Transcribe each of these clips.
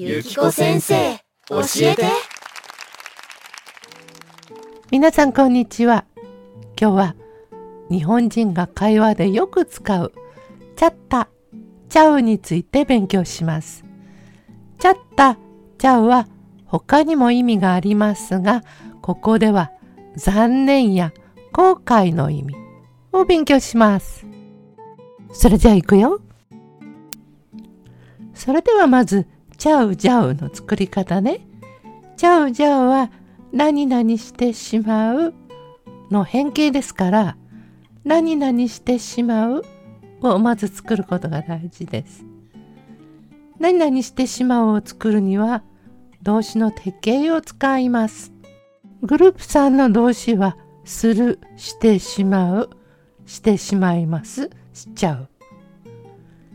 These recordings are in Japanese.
ゆきこ先生、教えて。皆さんこんにちは。今日は日本人が会話でよく使うチャッタ、チャウについて勉強します。チャッタ、チャウは他にも意味がありますが、ここでは残念や後悔の意味を勉強します。それじゃあ行くよ。それではまず、チャウジャウの作り方ね。チャウジャウは何々してしまうの変形ですから、何々してしまうをまず作ることが大事です。何々してしまうを作るには動詞の定型を使います。グループ3の動詞はする、してしまう、してしまいます、しちゃう。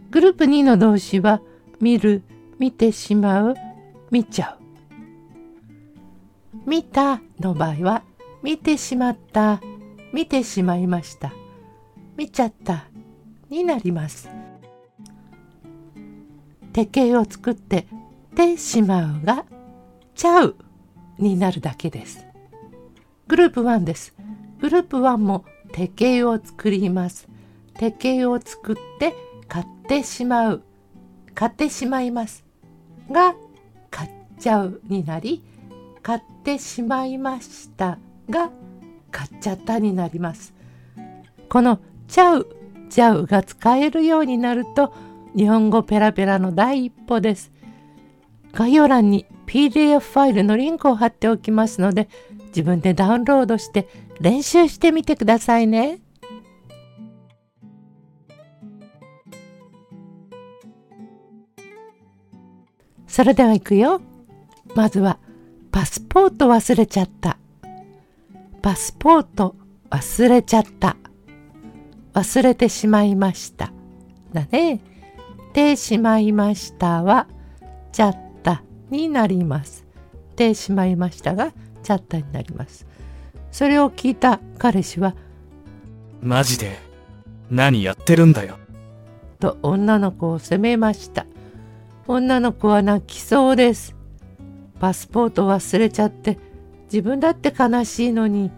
グループ2の動詞は見る、見てしまう、見ちゃう。見たの場合は見てしまった、見てしまいました、見ちゃったになります。手形を作っててしまうがちゃうになるだけです。グループ1です。グループ1も手形を作ります。手形を作って買ってしまう。買ってしまいます。が買っちゃうになり、買ってしまいましたが買っちゃったになります。このちゃう、ちゃうが使えるようになると日本語ペラペラの第一歩です。概要欄に PDF ファイルのリンクを貼っておきますので自分でダウンロードして練習してみてくださいね。それでは行くよ。まずはパスポート忘れちゃった。パスポート忘れちゃった。忘れてしまいました。だね。てしまいましたはちゃったになります。てしまいましたがちゃったになります。それを聞いた彼氏はマジで何やってるんだよと女の子を責めました。女の子は泣きそうです。パスポート忘れちゃって自分だって悲しいのに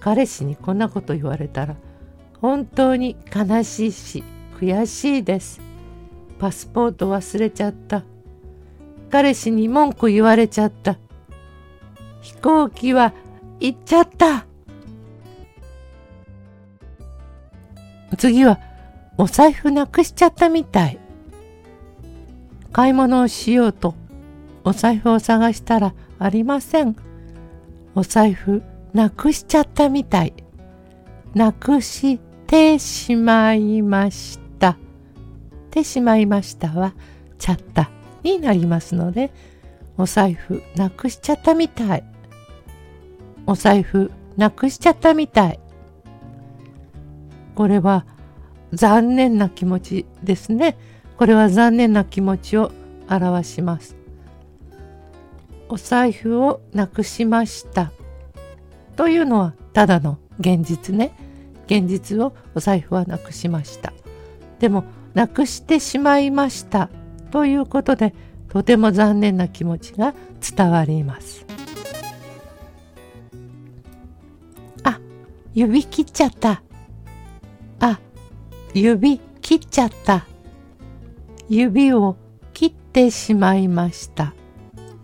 彼氏にこんなこと言われたら本当に悲しいし悔しいです。パスポート忘れちゃった。彼氏に文句言われちゃった。飛行機は行っちゃった。次はお財布なくしちゃったみたい。買い物をしようとお財布を探したらありません。お財布なくしちゃったみたい。なくしてしまいました。てしまいましたはちゃったになりますのでお財布なくしちゃったみたい。お財布なくしちゃったみたい。これは残念な気持ちですね。これは残念な気持ちを表します。お財布をなくしました。というのはただの現実ね。現実をお財布はなくしました。でも、なくしてしまいました。ということで、とても残念な気持ちが伝わります。あ、指切っちゃった。あ、指切っちゃった。指を切ってしまいました。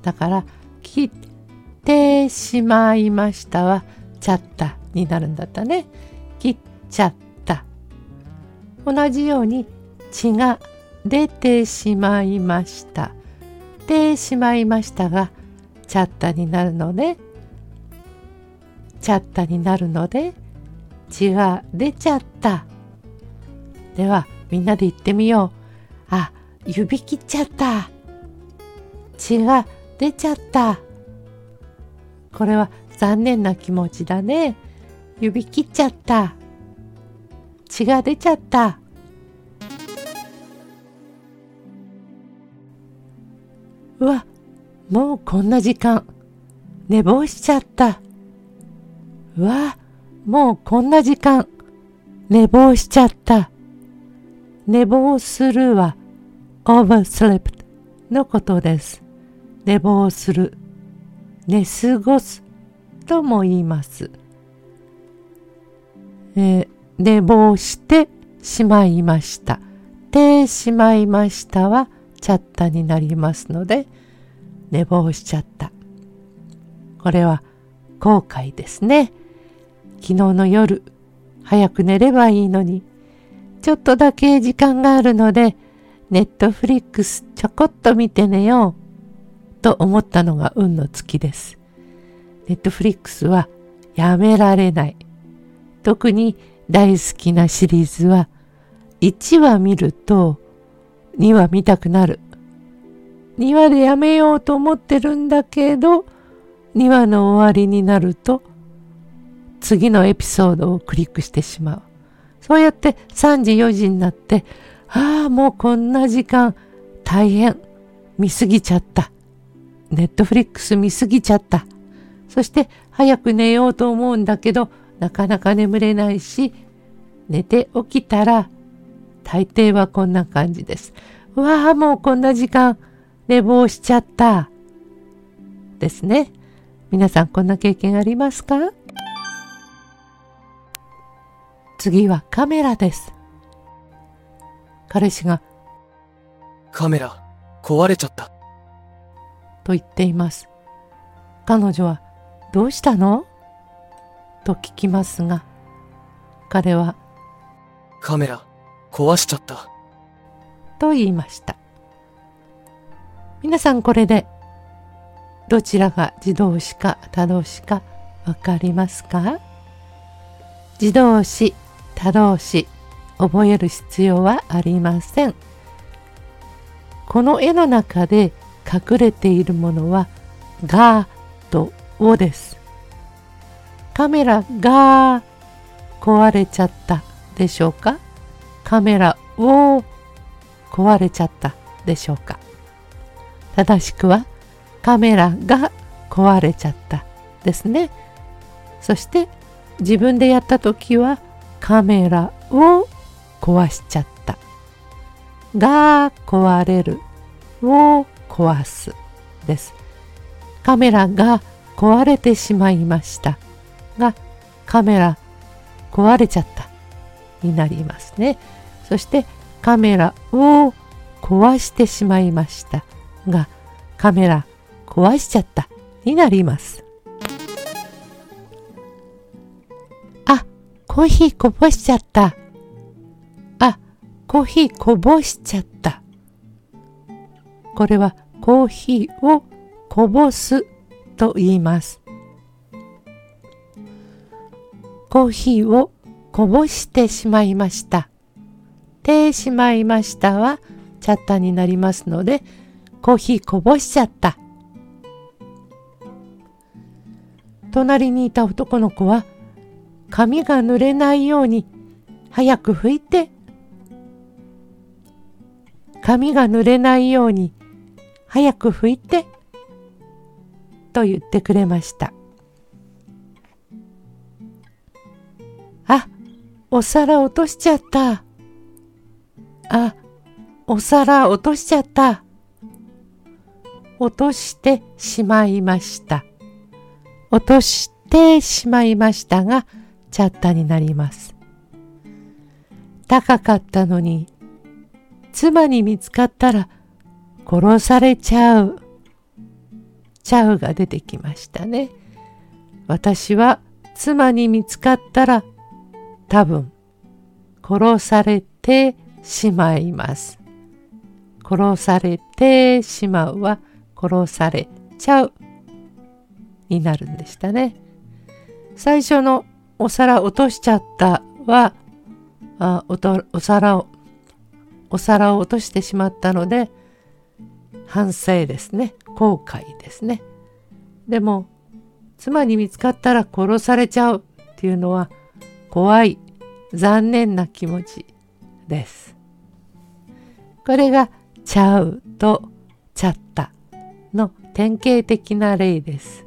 だから、切ってしまいましたは、ちゃったになるんだったね。切っちゃった。同じように、血が出てしまいました。出しまいましたが、ちゃったになるので、ちゃったになるので、血が出ちゃった。では、みんなで言ってみよう。あ、指切っちゃった。血が出ちゃった。これは残念な気持ちだね。指切っちゃった。血が出ちゃった。うわ、もうこんな時間。寝坊しちゃった。うわ、もうこんな時間。寝坊しちゃった。寝坊するは overslept のことです。寝坊する、寝過ごすとも言います。えー、寝坊してしまいました。てしまいましたはチャッタになりますので、寝坊しちゃった。これは後悔ですね。昨日の夜、早く寝ればいいのに、ちょっとだけ時間があるので、ネットフリックスちょこっと見て寝ようと思ったのが運の月です。ネットフリックスはやめられない。特に大好きなシリーズは1話見ると2話見たくなる。2話でやめようと思ってるんだけど2話の終わりになると次のエピソードをクリックしてしまう。そうやって3時4時になってああ、もうこんな時間、大変。見すぎちゃった。ネットフリックス見すぎちゃった。そして早く寝ようと思うんだけど、なかなか眠れないし、寝て起きたら、大抵はこんな感じです。うわあ、もうこんな時間、寝坊しちゃった。ですね。皆さんこんな経験ありますか？次はカメラです。彼氏が、カメラ、壊れちゃった。と言っています。彼女は、どうしたの？と聞きますが、彼は、カメラ、壊しちゃった。と言いました。皆さんこれで、どちらが自動詞か他動詞かわかりますか？自動詞、他動詞、覚える必要はありません。この絵の中で隠れているものはがとおです。カメラが壊れちゃったでしょうか？カメラを壊れちゃったでしょうか？正しくはカメラが壊れちゃったですね。そして自分でやった時はカメラを壊しちゃった。が壊れるを壊すです。カメラが壊れてしまいましたがカメラ壊れちゃったになりますね。そしてカメラを壊してしまいましたがカメラ壊しちゃったになります。あ、コーヒーこぼしちゃった。コーヒーこぼしちゃった。これはコーヒーをこぼすと言います。コーヒーをこぼしてしまいました。てしまいましたはチャッタになりますので、コーヒーこぼしちゃった。隣にいた男の子は髪が濡れないように早く拭いて髪が濡れないように早く拭いてと言ってくれました。あ、お皿落としちゃった。あ、お皿落としちゃった。落としてしまいました。落としてしまいましたが、チャッタになります。高かったのに妻に見つかったら殺されちゃう。ちゃうが出てきましたね。私は妻に見つかったら多分殺されてしまいます。殺されてしまうは殺されちゃうになるんでしたね。最初のお皿落としちゃったはあおとお皿をお皿を落としてしまったので反省ですね。後悔ですね。でも妻に見つかったら殺されちゃうっていうのは怖い残念な気持ちです。これがちゃうとちゃったの典型的な例です。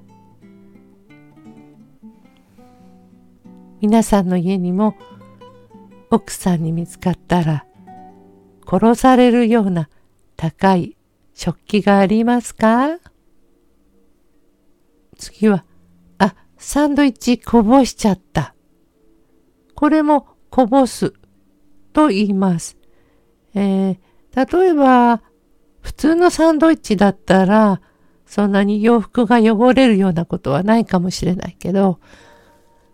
皆さんの家にも奥さんに見つかったら殺されるような高い食器がありますか？次は、あ、サンドイッチこぼしちゃった。これもこぼすと言います。えー、例えば、普通のサンドイッチだったら、そんなに洋服が汚れるようなことはないかもしれないけど、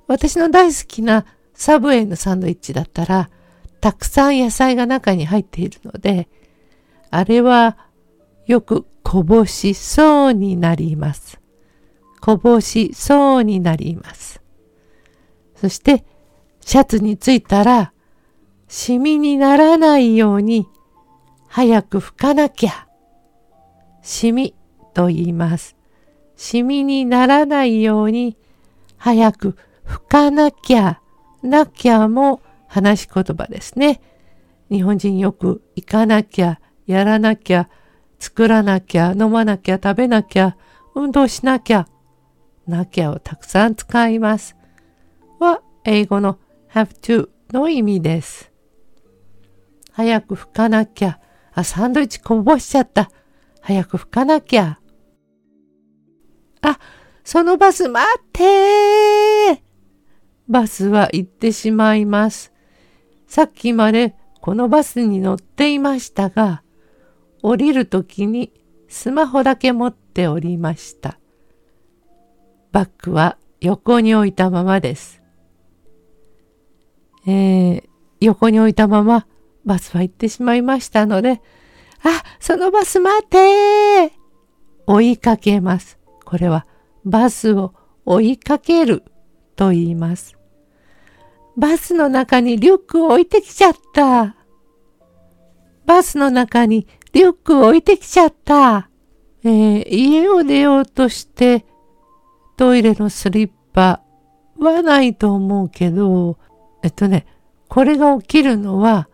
私の大好きなサブウェイのサンドイッチだったら、たくさん野菜が中に入っているので、あれはよくこぼしそうになります。こぼしそうになります。そして、シャツについたら、シミにならないように、早く拭かなきゃ。シミと言います。シミにならないように、早く拭かなきゃ。なきゃも話し言葉ですね。日本人よく行かなきゃ、やらなきゃ、作らなきゃ、飲まなきゃ、食べなきゃ、運動しなきゃ、なきゃをたくさん使います。は英語の have to の意味です。早く拭かなきゃ。あ、サンドイッチこぼしちゃった。早く拭かなきゃ。あ、そのバス待ってバスは行ってしまいます。さっきまでこのバスに乗っていましたが、降りるときにスマホだけ持っておりました。バッグは横に置いたままです。えー、横に置いたままバスは行ってしまいましたので、あ、そのバス待って追いかけます。これはバスを追いかけると言います。バスの中にリュックを置いてきちゃった。バスの中にリュックを置いてきちゃった。えー、家を出ようとしてトイレのスリッパはないと思うけど、えっとね、これが起きるのは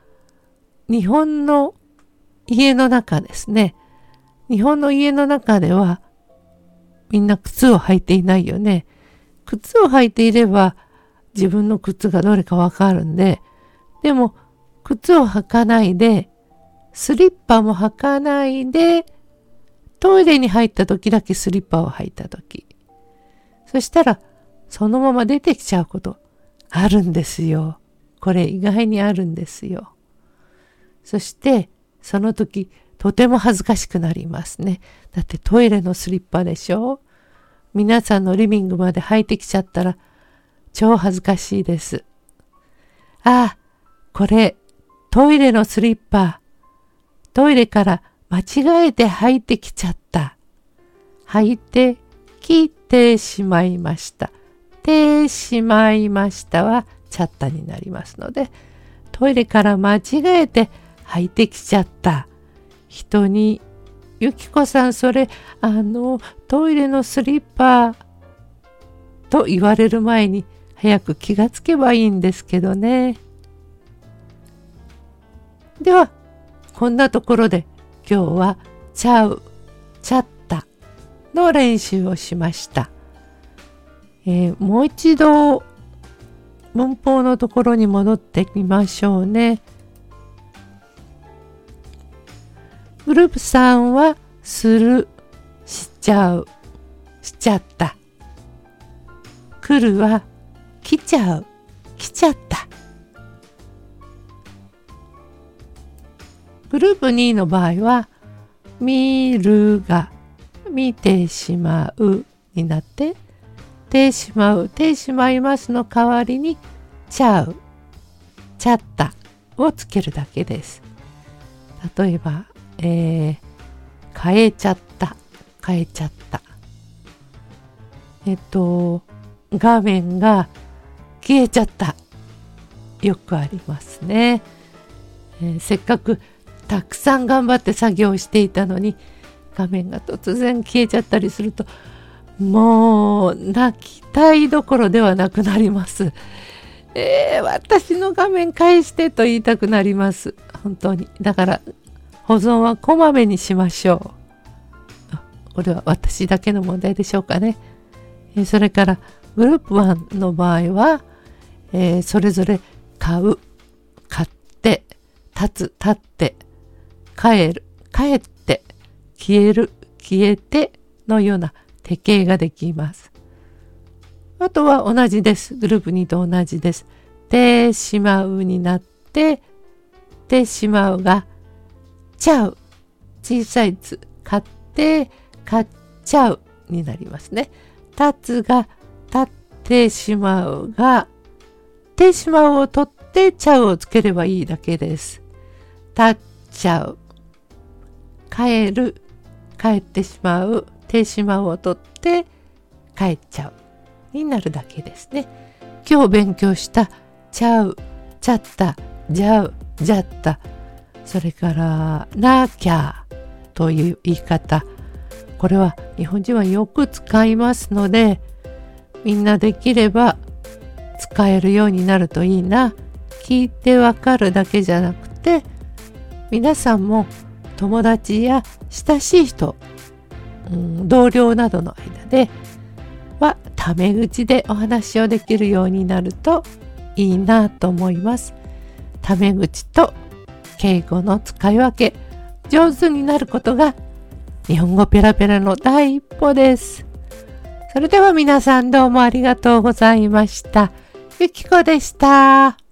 日本の家の中ですね。日本の家の中ではみんな靴を履いていないよね。靴を履いていれば自分の靴がどれかわかるんで、でも靴を履かないで、スリッパも履かないで、トイレに入った時だけスリッパを履いた時。そしたら、そのまま出てきちゃうことあるんですよ。これ意外にあるんですよ。そして、その時、とても恥ずかしくなりますね。だってトイレのスリッパでしょ？皆さんのリビングまで履いてきちゃったら、超恥ずかしいです。あ、これ、トイレのスリッパ。トイレから間違えて履いてきちゃった。履いてきてしまいました。てしまいましたはチャッタになりますので、トイレから間違えて履いてきちゃった。人に、ゆきこさんそれ、あの、トイレのスリッパと言われる前に早く気がつけばいいんですけどね。では、こんなところで今日はちゃう、ちゃったの練習をしました。えー、もう一度文法のところに戻ってみましょうね。グループ3はする、しちゃう、しちゃった。来るは来ちゃう、来ちゃった。グループ2の場合は、見るが見てしまうになって、てしまう、てしまいますの代わりに、ちゃう、ちゃったをつけるだけです。例えば、えー、変えちゃった、変えちゃった。えっと、画面が消えちゃった。よくありますね。えー、せっかくたくさん頑張って作業していたのに画面が突然消えちゃったりするともう泣きたいどころではなくなります。えー、私の画面返してと言いたくなります。本当に。だから保存はこまめにしましょう。これは私だけの問題でしょうかね。え、それからグループ1の場合は、えー、それぞれ買う、買って、立つ、立って、帰る、帰って、消える、消えてのような手形ができます。あとは同じです。グループ2と同じです。てしまうになって、てしまうが、ちゃう。小さいつ、買って、買っちゃうになりますね。立つが、立ってしまうが、てしまうを取ってちゃうをつければいいだけです。立っちゃう。帰る。帰ってしまう。てしまうを取って帰っちゃう。になるだけですね。今日勉強したちゃう、ちゃった、じゃう、じゃった、それからなきゃという言い方。これは日本人はよく使いますので、みんなできれば使えるようになるといいな。聞いてわかるだけじゃなくて、皆さんも友達や親しい人、うん、同僚などの間ではタメ口でお話をできるようになるといいなと思います。タメ口と敬語の使い分け上手になることが日本語ペラペラの第一歩です。それでは皆さんどうもありがとうございました。ゆきこでした。